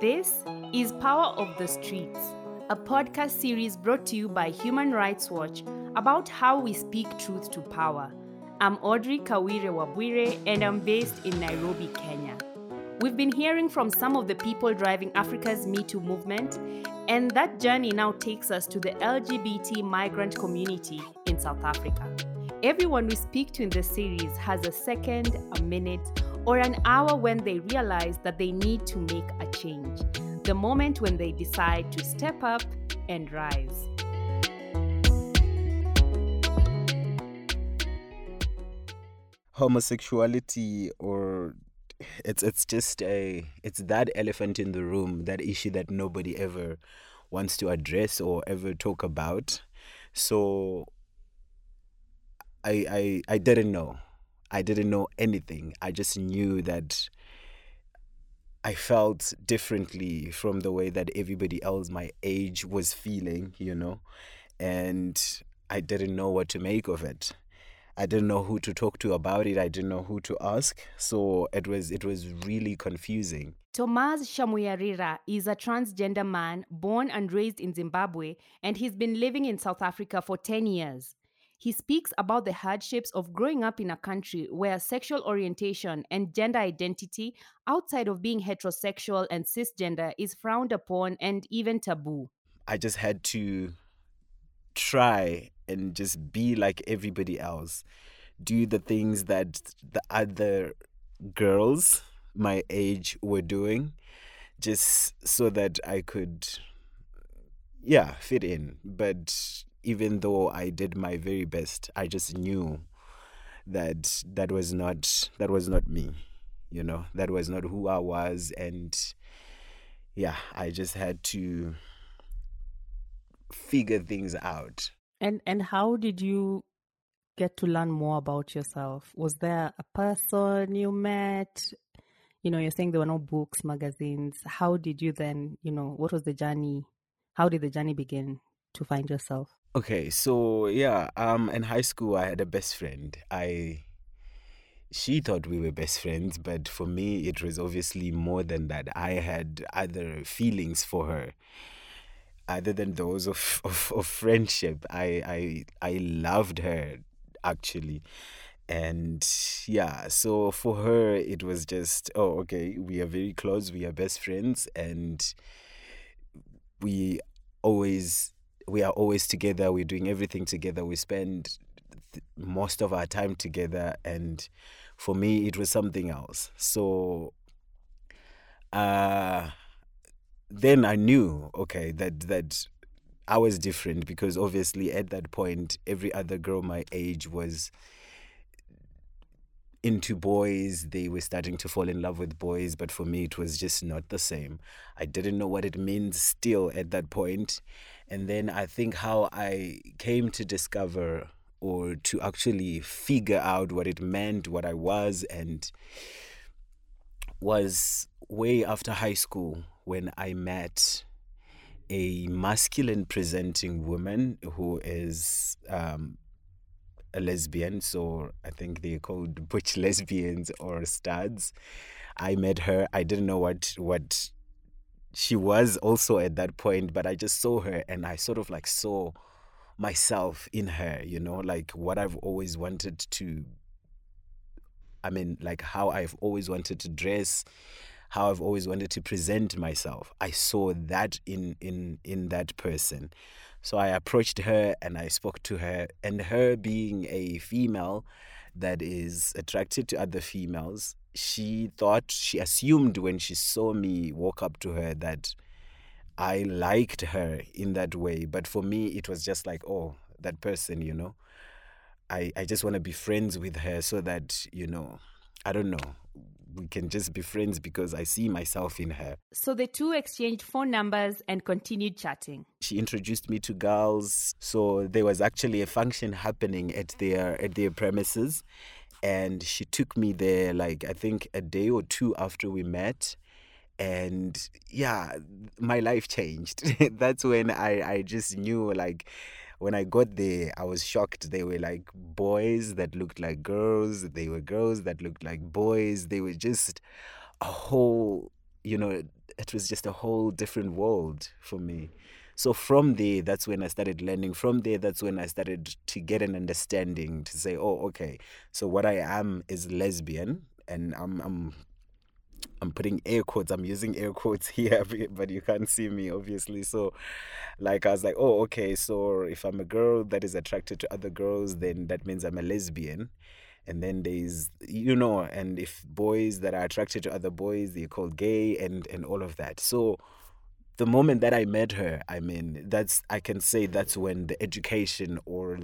This is Power of the Streets, a podcast series brought to you by Human Rights Watch about how we speak truth to power. I'm Audrey Kawire Wabwire and I'm based in Nairobi, Kenya. We've been hearing from some of the people driving Africa's Me Too movement, and that journey now takes us to the LGBT migrant community in South Africa. Everyone we speak to in this series has a second, a minute, or an hour when they realize that they need to make a change. The moment when they decide to step up and rise. homosexuality or it's it's just a it's that elephant in the room that issue that nobody ever wants to address or ever talk about so i i i didn't know i didn't know anything i just knew that i felt differently from the way that everybody else my age was feeling you know and i didn't know what to make of it I didn't know who to talk to about it. I didn't know who to ask. So it was it was really confusing. Tomas Shamuyarira is a transgender man born and raised in Zimbabwe, and he's been living in South Africa for 10 years. He speaks about the hardships of growing up in a country where sexual orientation and gender identity outside of being heterosexual and cisgender is frowned upon and even taboo. I just had to try and just be like everybody else. Do the things that the other girls my age were doing just so that I could yeah, fit in. But even though I did my very best, I just knew that that was not that was not me. You know, that was not who I was and yeah, I just had to figure things out. And and how did you get to learn more about yourself? Was there a person you met? You know, you're saying there were no books, magazines. How did you then, you know, what was the journey? How did the journey begin to find yourself? Okay, so yeah, um in high school I had a best friend. I she thought we were best friends, but for me it was obviously more than that. I had other feelings for her other than those of, of, of friendship. I, I I loved her actually. And yeah, so for her it was just, oh okay, we are very close, we are best friends and we always we are always together, we're doing everything together, we spend th- most of our time together and for me it was something else. So uh then I knew, okay, that that I was different because obviously at that point every other girl my age was into boys they were starting to fall in love with boys but for me it was just not the same i didn't know what it means still at that point and then i think how i came to discover or to actually figure out what it meant what i was and was way after high school when I met a masculine presenting woman who is um, a lesbian. So I think they're called butch lesbians or studs. I met her. I didn't know what what she was also at that point, but I just saw her and I sort of like saw myself in her, you know, like what I've always wanted to I mean, like how I've always wanted to dress, how I've always wanted to present myself. I saw that in in in that person. So I approached her and I spoke to her and her being a female that is attracted to other females, she thought she assumed when she saw me walk up to her that I liked her in that way. But for me it was just like, oh, that person, you know. I, I just want to be friends with her so that, you know, I don't know, we can just be friends because I see myself in her. So the two exchanged phone numbers and continued chatting. She introduced me to girls. So there was actually a function happening at their at their premises and she took me there like I think a day or two after we met and yeah my life changed that's when i i just knew like when I got there, I was shocked. They were like boys that looked like girls. They were girls that looked like boys. They were just a whole, you know, it was just a whole different world for me. So from there, that's when I started learning. From there, that's when I started to get an understanding to say, oh, okay, so what I am is lesbian, and I'm I'm I'm putting air quotes. I'm using air quotes here, but you can't see me, obviously. So, like, I was like, oh, okay. So, if I'm a girl that is attracted to other girls, then that means I'm a lesbian. And then there's, you know, and if boys that are attracted to other boys, they're called gay, and and all of that. So, the moment that I met her, I mean, that's I can say that's when the education or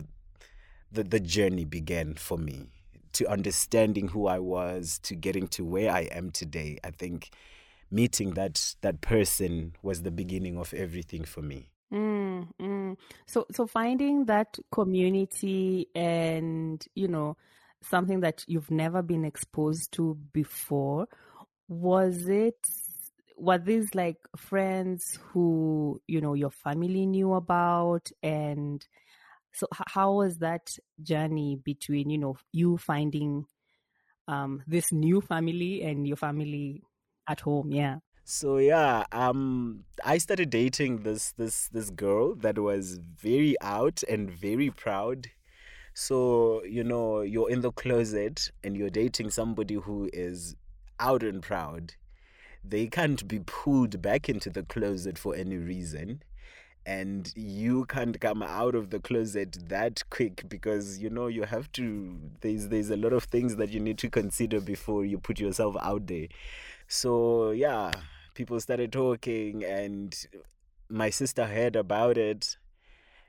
the the journey began for me to understanding who I was to getting to where I am today. I think meeting that that person was the beginning of everything for me. Mm, mm. So so finding that community and you know something that you've never been exposed to before was it were these like friends who you know your family knew about and so how was that journey between you know you finding um this new family and your family at home? Yeah. So yeah um i started dating this this this girl that was very out and very proud. So you know you're in the closet and you're dating somebody who is out and proud. They can't be pulled back into the closet for any reason and you can't come out of the closet that quick because you know you have to there's there's a lot of things that you need to consider before you put yourself out there. So yeah people started talking and my sister heard about it.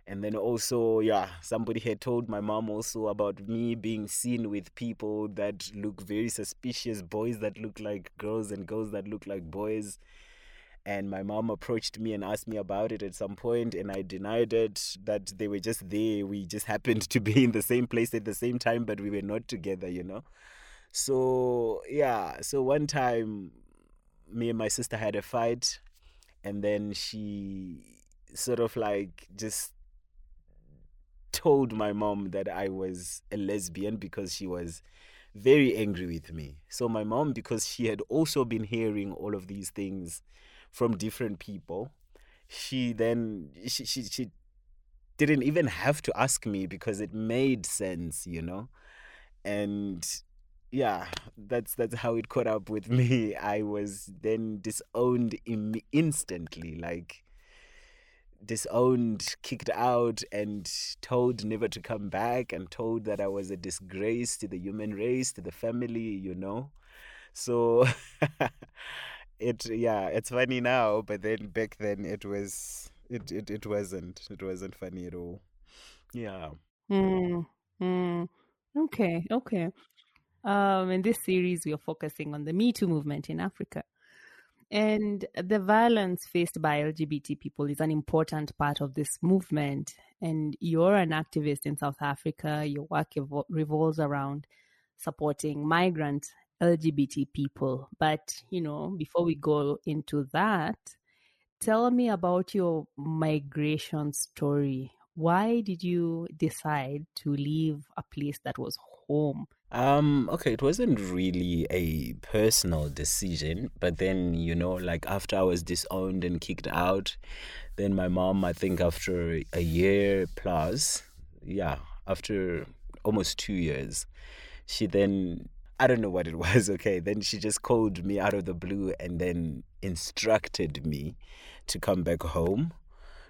And then also yeah somebody had told my mom also about me being seen with people that look very suspicious boys that look like girls and girls that look like boys and my mom approached me and asked me about it at some point and i denied it that they were just there we just happened to be in the same place at the same time but we were not together you know so yeah so one time me and my sister had a fight and then she sort of like just told my mom that I was a lesbian because she was very angry with me. So my mom because she had also been hearing all of these things from different people. She then she she, she didn't even have to ask me because it made sense, you know. And yeah, that's that's how it caught up with me. I was then disowned Im- instantly, like disowned, kicked out, and told never to come back, and told that I was a disgrace to the human race, to the family, you know. So it yeah it's funny now but then back then it was it it, it wasn't it wasn't funny at all. Yeah. Mm, mm. okay okay. Um in this series we are focusing on the me too movement in africa. And the violence faced by lgbt people is an important part of this movement. And you're an activist in south africa your work evo- revolves around supporting migrant LGBT people. But, you know, before we go into that, tell me about your migration story. Why did you decide to leave a place that was home? Um, okay, it wasn't really a personal decision, but then, you know, like after I was disowned and kicked out, then my mom, I think after a year plus, yeah, after almost two years, she then I don't know what it was, okay. Then she just called me out of the blue and then instructed me to come back home.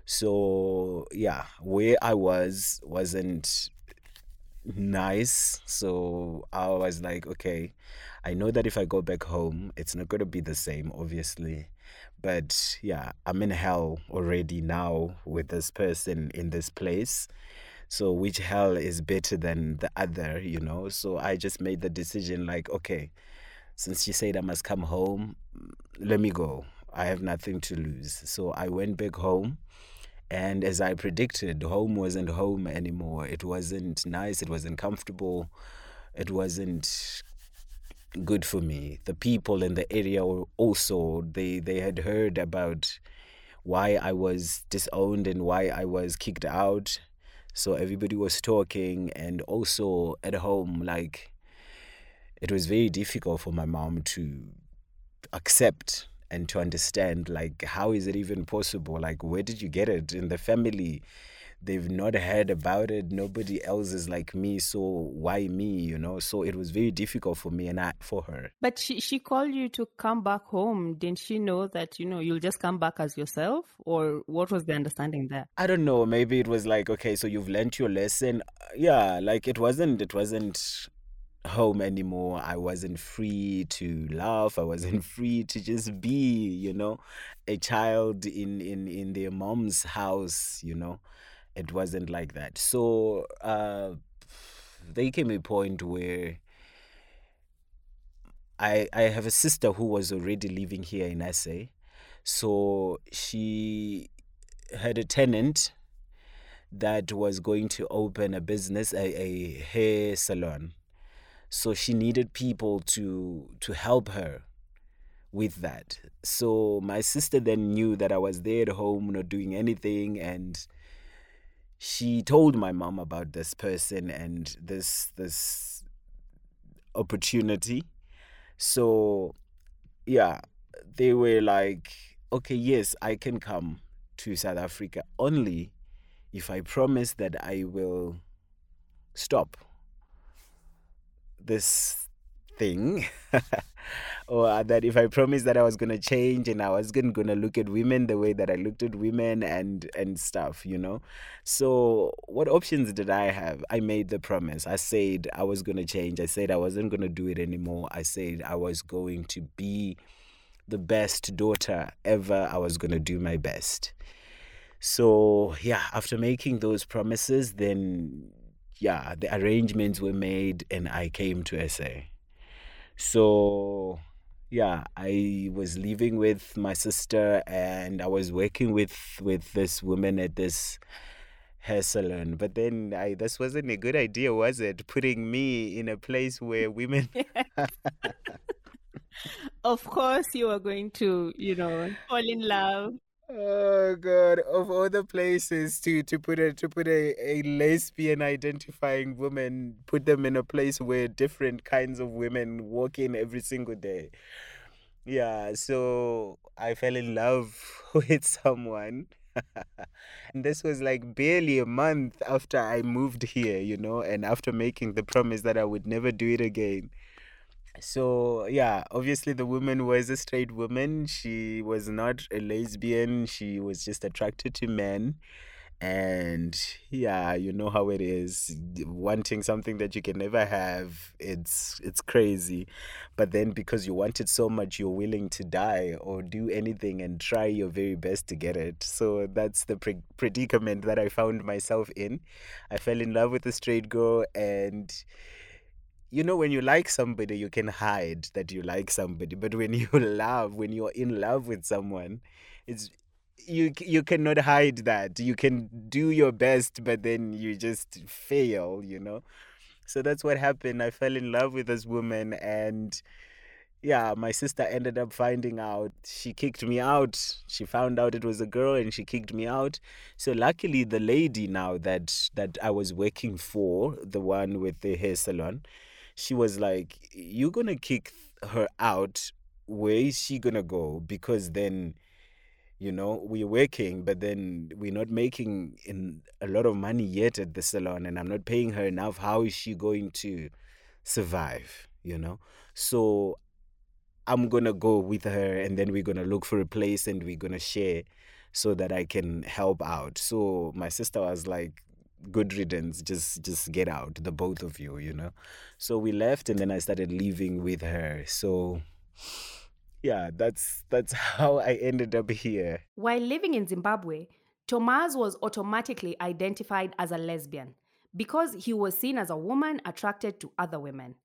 So, yeah, where I was wasn't nice. So I was like, okay, I know that if I go back home, it's not going to be the same, obviously. But yeah, I'm in hell already now with this person in this place. So which hell is better than the other, you know? So I just made the decision like, okay, since she said I must come home, let me go. I have nothing to lose. So I went back home. And as I predicted, home wasn't home anymore. It wasn't nice. It wasn't comfortable. It wasn't good for me. The people in the area were also they they had heard about why I was disowned and why I was kicked out. So everybody was talking, and also at home, like it was very difficult for my mom to accept and to understand like how is it even possible? Like where did you get it in the family they've not heard about it. Nobody else is like me so why me you know? So it was very difficult for me and I, for her. But she she called you to come back home. Didn't she know that you know you'll just come back as yourself? Or what was the understanding there? I don't know. Maybe it was like okay so you've learned your lesson. Yeah like it wasn't it wasn't home anymore. I wasn't free to laugh. I wasn't free to just be, you know, a child in in in their mom's house. You know, it wasn't like that. So uh, there came a point where I I have a sister who was already living here in SA, so she had a tenant that was going to open a business, a, a hair salon. So she needed people to to help her with that. So my sister then knew that i was there at home not doing anything and she told my mom about this person and this this opportunity. So yeah they were like okay yes i can come to south africa only if i promise that i will stop this thing or that if I promised that I was gonna change and I was gonna, gonna look at women the way that I looked at women and and stuff, you know. So what options did I have? I made the promise. I said I was gonna change. I said I wasn't gonna do it anymore. I said I was going to be the best daughter ever. I was gonna do my best. So yeah, after making those promises, then yeah, the arrangements were made and I came to SA. So yeah, I was living with my sister and I was working with with this woman at this hair salon. But then I this wasn't a good idea, was it? Putting me in a place where women Of course you are going to, you know, fall in love Oh god! Of all the places to to put a to put a, a lesbian identifying woman, put them in a place where different kinds of women walk in every single day. Yeah, so I fell in love with someone. and this was like barely a month after I moved here, you know, and after making the promise that I would never do it again so yeah obviously the woman was a straight woman. She was not a lesbian. She was just attracted to men. And yeah you know how it is. Wanting something that you can never have it's it's crazy. But then because you want it so much you're willing to die or do anything and try your very best to get it. So that's the pre- predicament that i found myself in. I fell in love with a straight girl and you know when you like somebody you can hide that you like somebody but when you love when you're in love with someone it's you you cannot hide that. You can do your best but then you just fail you know? So that's what happened. I fell in love with this woman and yeah my sister ended up finding out. She kicked me out. She found out it was a girl and she kicked me out. So luckily the lady now that that i was working for the one with the hair salon she was like, You're going to kick her out. Where is she going to go? Because then, you know, we're working, but then we're not making in a lot of money yet at the salon, and I'm not paying her enough. How is she going to survive? You know? So I'm going to go with her, and then we're going to look for a place and we're going to share so that I can help out. So my sister was like, good riddance just just get out the both of you you know? So we left and then i started living with her. So yeah that's that's how i ended up here. While living in zimbabwe tomas was automatically identified as a lesbian because he was seen as a woman attracted to other women.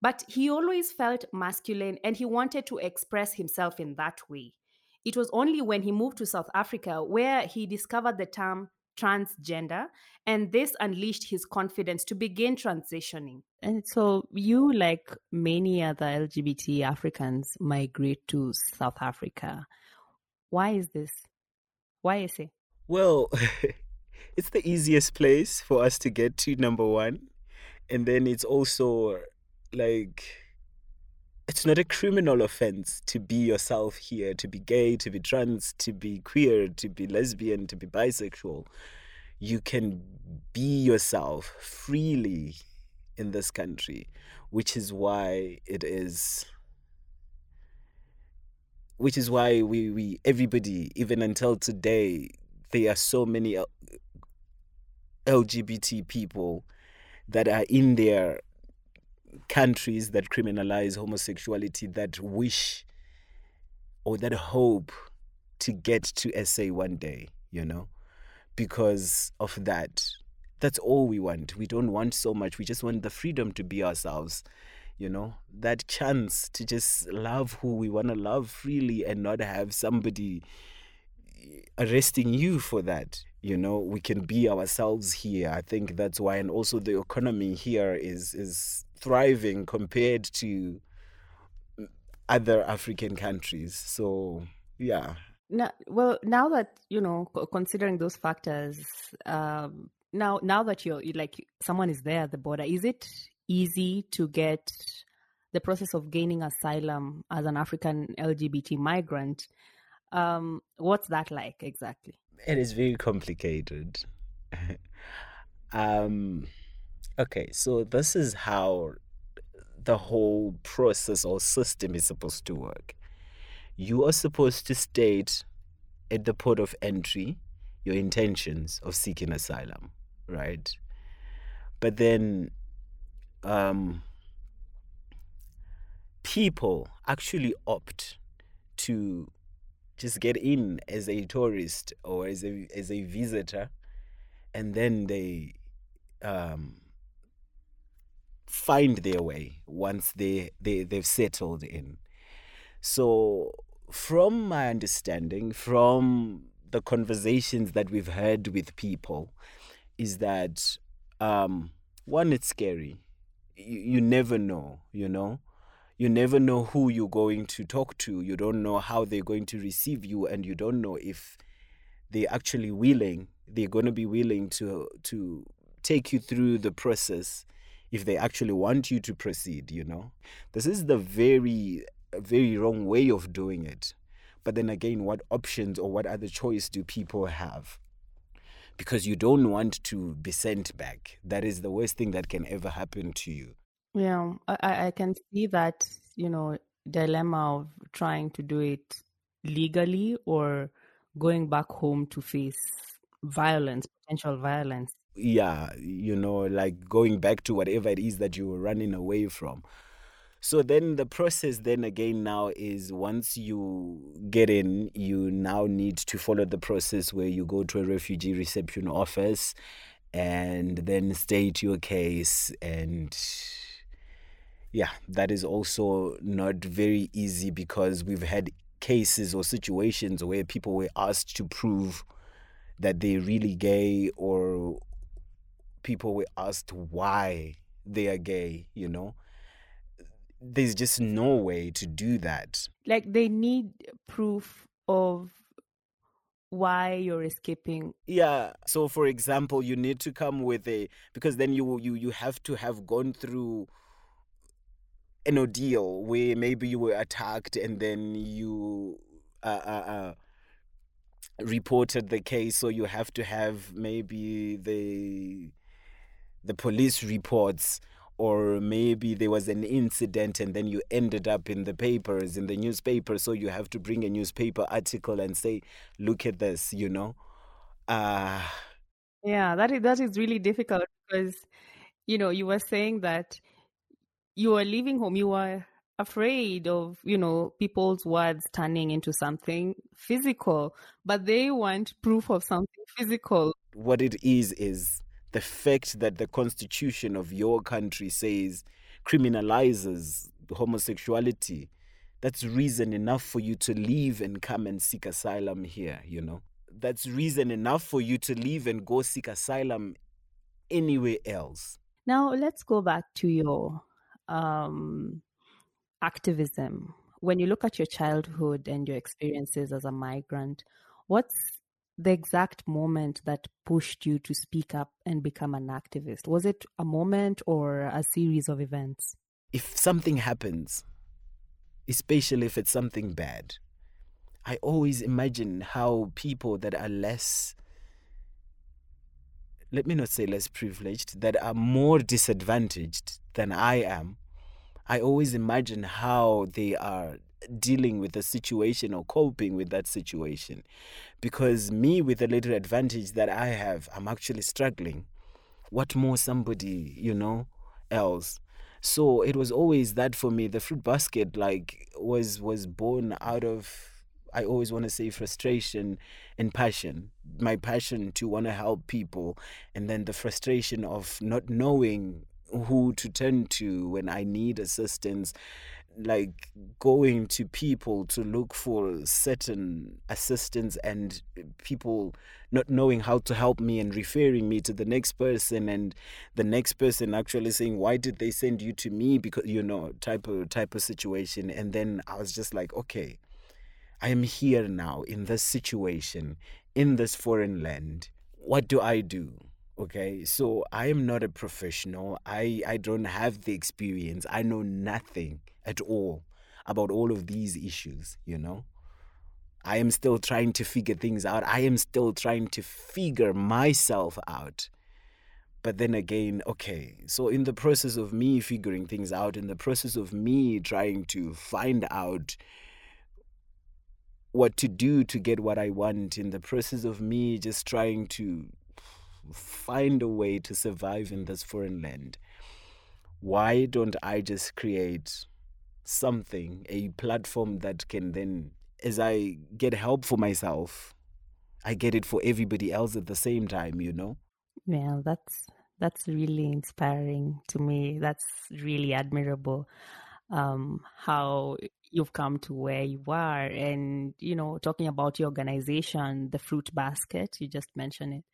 But he always felt masculine and he wanted to express himself in that way. It was only when he moved to south africa where he discovered the term transgender, and this unleashed his confidence to begin transitioning. And so, you, like many other LGBT Africans, migrate to South Africa. Why is this? Why is it? Well, it's the easiest place for us to get to, number one. And then it's also like it's not a criminal offense to be yourself here, to be gay, to be trans, to be queer, to be lesbian, to be bisexual. You can be yourself freely in this country, which is why it is which is why we, we everybody even until today there are so many lgbt people that are in their countries that criminalize homosexuality that wish or that hope to get to SA one day, you know, because of that. That's all we want. We don't want so much. We just want the freedom to be ourselves, you know, that chance to just love who we want to love freely and not have somebody eh, arresting you for that. You know, we can be ourselves here. I think that's why, and also the economy here is is thriving compared to other African countries. So yeah. Now, well, now that you know, considering those factors, um, now now that you're like someone is there at the border, is it easy to get the process of gaining asylum as an African LGBT migrant? Um, what's that like exactly? It is very complicated. um, Okay, so this is how the whole process or system is supposed to work. You are supposed to state at the port of entry your intentions of seeking asylum, right? But then um, people actually opt to just get in as a tourist or as a as a visitor, and then they um, find their way once they, they they've settled in. So from my understanding, from the conversations that we've had with people, is that um, one, it's scary. You, you never know, you know. You never know who you're going to talk to. You don't know how they're going to receive you, and you don't know if they're actually willing. They're going to be willing to to take you through the process if they actually want you to proceed, you know. This is the very, very wrong way of doing it. But then again, what options or what other choice do people have? Because you don't want to be sent back. That is the worst thing that can ever happen to you. Yeah, I, I can see that, you know, dilemma of trying to do it legally or going back home to face violence, potential violence yeah, you know, like going back to whatever it is that you were running away from. So then the process then again now is once you get in, you now need to follow the process where you go to a refugee reception office and then state your case and yeah, that is also not very easy because we've had cases or situations where people were asked to prove that they're really gay or people were asked why they are gay, you know, there's just no way to do that. Like they need proof of why you're escaping. Yeah. So for example, you need to come with a because then you you you have to have gone through an ordeal where maybe you were attacked and then you uh, uh, uh, reported the case so you have to have maybe the the police reports or maybe there was an incident and then you ended up in the papers in the newspaper. So you have to bring a newspaper article and say look at this you know? Uh yeah that is that is really difficult because you know you were saying that you were leaving home. You were afraid of you know people's words turning into something physical but they want proof of something physical. What it is is the fact that the constitution of your country says criminalizes homosexuality that's reason enough for you to leave and come and seek asylum here you know? That's reason enough for you to leave and go seek asylum anywhere else. Now let's go back to your um, activism. When you look at your childhood and your experiences as a migrant what's the exact moment that pushed you to speak up and become an activist? Was it a moment or a series of events? If something happens especially if it's something bad. I always imagine how people that are less, let me not say less privileged, that are more disadvantaged than I am, I always imagine how they are dealing with the situation or coping with that situation. Because me, with the little advantage that I have, I'm actually struggling. What more somebody, you know, else? So it was always that for me. The fruit basket, like, was was born out of I always want to say frustration and passion. My passion to want to help people, and then the frustration of not knowing who to turn to when I need assistance, like going to people to look for certain assistance and people not knowing how to help me and referring me to the next person and the next person actually saying why did they send you to me? Because you know type of type of situation. And then I was just like okay I am here now in this situation in this foreign land. What do I do? Okay? So i am not a professional. I i don't have the experience. I know nothing at all about all of these issues you know? I am still trying to figure things out. I am still trying to figure myself out. But then again okay so in the process of me figuring things out in the process of me trying to find out what to do to get what i want in the process of me just trying to find a way to survive in this foreign land, why don't I just create something, a platform that can then, as I get help for myself, I get it for everybody else at the same time, you know? Yeah, that's that's really inspiring to me. That's really admirable. Um, how you've come to where you are, and you know, talking about your organization, the Fruit Basket, you just mentioned it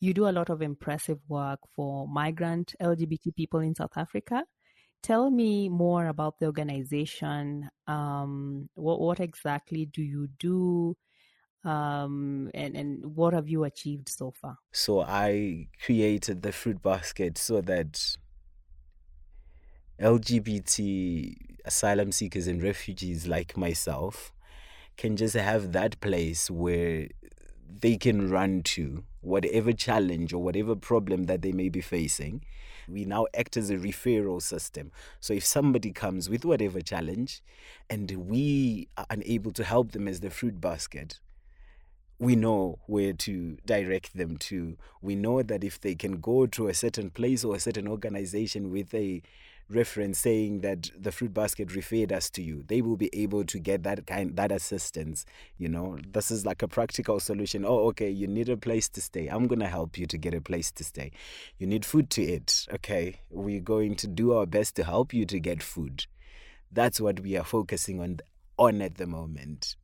you do a lot of impressive work for migrant LGBT people in South Africa. Tell me more about the organization. Um, what, what exactly do you do? Um, and, and what have you achieved so far? So I created the fruit basket so that LGBT asylum seekers and refugees like myself can just have that place where they can run to whatever challenge or whatever problem that they may be facing. We now act as a referral system. So if somebody comes with whatever challenge and we are unable to help them as the fruit basket, we know where to direct them to. We know that if they can go to a certain place or a certain organization with a reference saying that the fruit basket referred us to you. They will be able to get that kind that assistance you know? This is like a practical solution. Oh okay you need a place to stay. I'm going to help you to get a place to stay. You need food to eat okay? We're going to do our best to help you to get food. That's what we are focusing on on at the moment.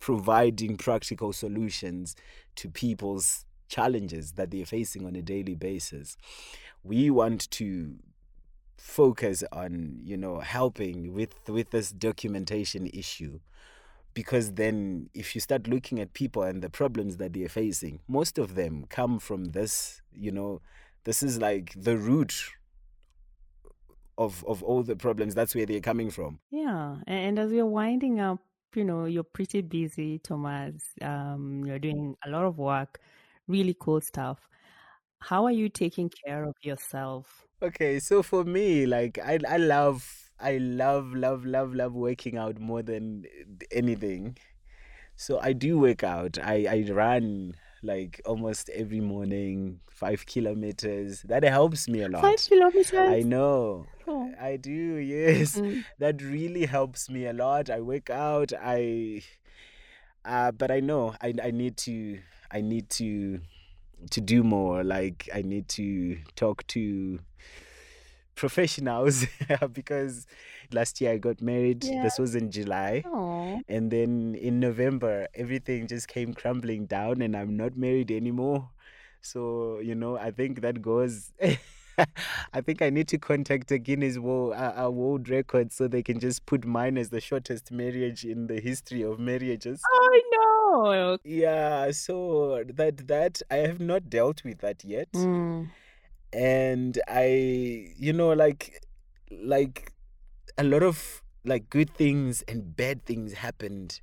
Providing practical solutions to people's challenges that they're facing on a daily basis. We want to focus on you know helping with with this documentation issue. Because then if you start looking at people and the problems that they're facing most of them come from this you know this is like the root of of all the problems. That's where they're coming from. Yeah and as you're winding up you know you're pretty busy thomas. Um, you're doing a lot of work really cool stuff how are you taking care of yourself Okay, so for me, like I I love I love love love love working out more than anything. So I do work out. I I run like almost every morning, five kilometers. That helps me a lot. Five kilometers. I know. Oh. I do. Yes, mm. that really helps me a lot. I work out. I, uh, but I know I I need to I need to to do more. Like I need to talk to professionals because last year I got married. Yeah. This was in July. Aww. And then in November, everything just came crumbling down, and I'm not married anymore. So, you know, I think that goes. I think I need to contact a Guinness World, a world record so they can just put mine as the shortest marriage in the history of marriages. I know. Yeah, so that that I have not dealt with that yet. Mm. And I you know like like a lot of like good things and bad things happened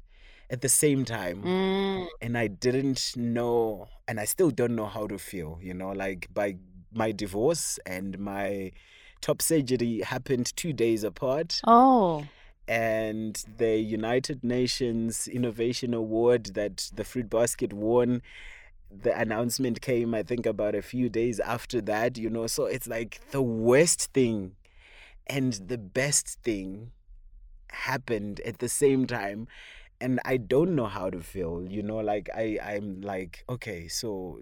at the same time Mm. and I didn't know, and I still don't know how to feel. You know, like by my divorce and my top surgery happened two days apart, Oh. and the United Nations Innovation Award that the Fruit Basket won. The announcement came, I think, about a few days after that, you know. So it's like the worst thing and the best thing happened at the same time and i don't know how to feel you know like i i'm like okay so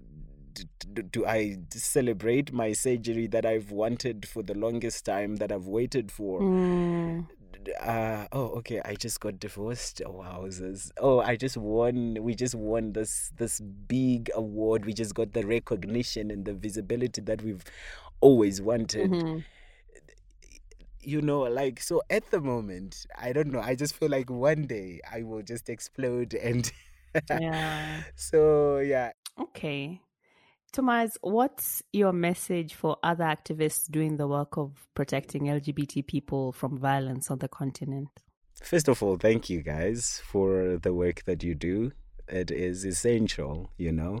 d- d- do i celebrate my surgery that i've wanted for the longest time that i've waited for Mm. Uh oh okay i just got divorced oh wowzers oh i just won we just won this this big award we just got the recognition and the visibility that we've always wanted Mhm. you know, like so at the moment, I don't know. I just feel like one day I will just explode and Yeah. so yeah. Okay. Tomas, what's your message for other activists doing the work of protecting LGBT people from violence on the continent? First of all, thank you guys for the work that you do. It is essential, you know.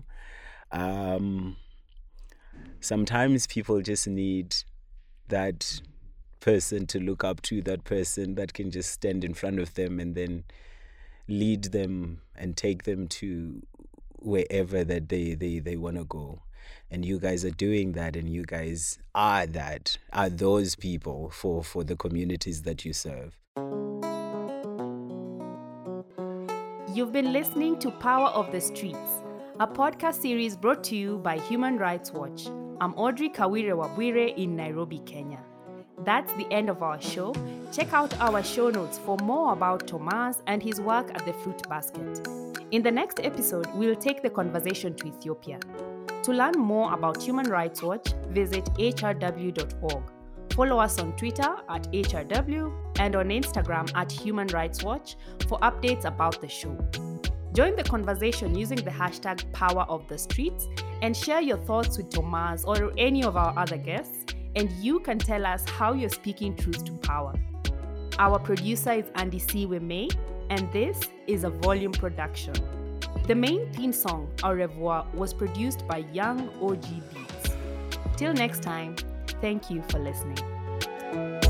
Um sometimes people just need that person to look up to, that person that can just stand in front of them and then lead them and take them to wherever that they they, they want to go and you guys are doing that and you guys are that are those people for for the communities that you serve You've been listening to Power of the Streets, a podcast series brought to you by Human Rights Watch. I'm Audrey Kawire Wabwire in Nairobi, Kenya. That's the end of our show. Check out our show notes for more about Tomas and his work at the Fruit Basket. In the next episode, we'll take the conversation to Ethiopia. To learn more about Human Rights Watch, visit hrw.org. Follow us on Twitter at HRW and on Instagram at Human Rights Watch for updates about the show. Join the conversation using the hashtag Power of the Streets and share your thoughts with Tomas or any of our other guests, and you can tell us how you're speaking truth to power. Our producer is Andy C. May, and this is a volume production. The main theme song, Au revoir, was produced by Young OG Beats. Till next time, thank you for listening.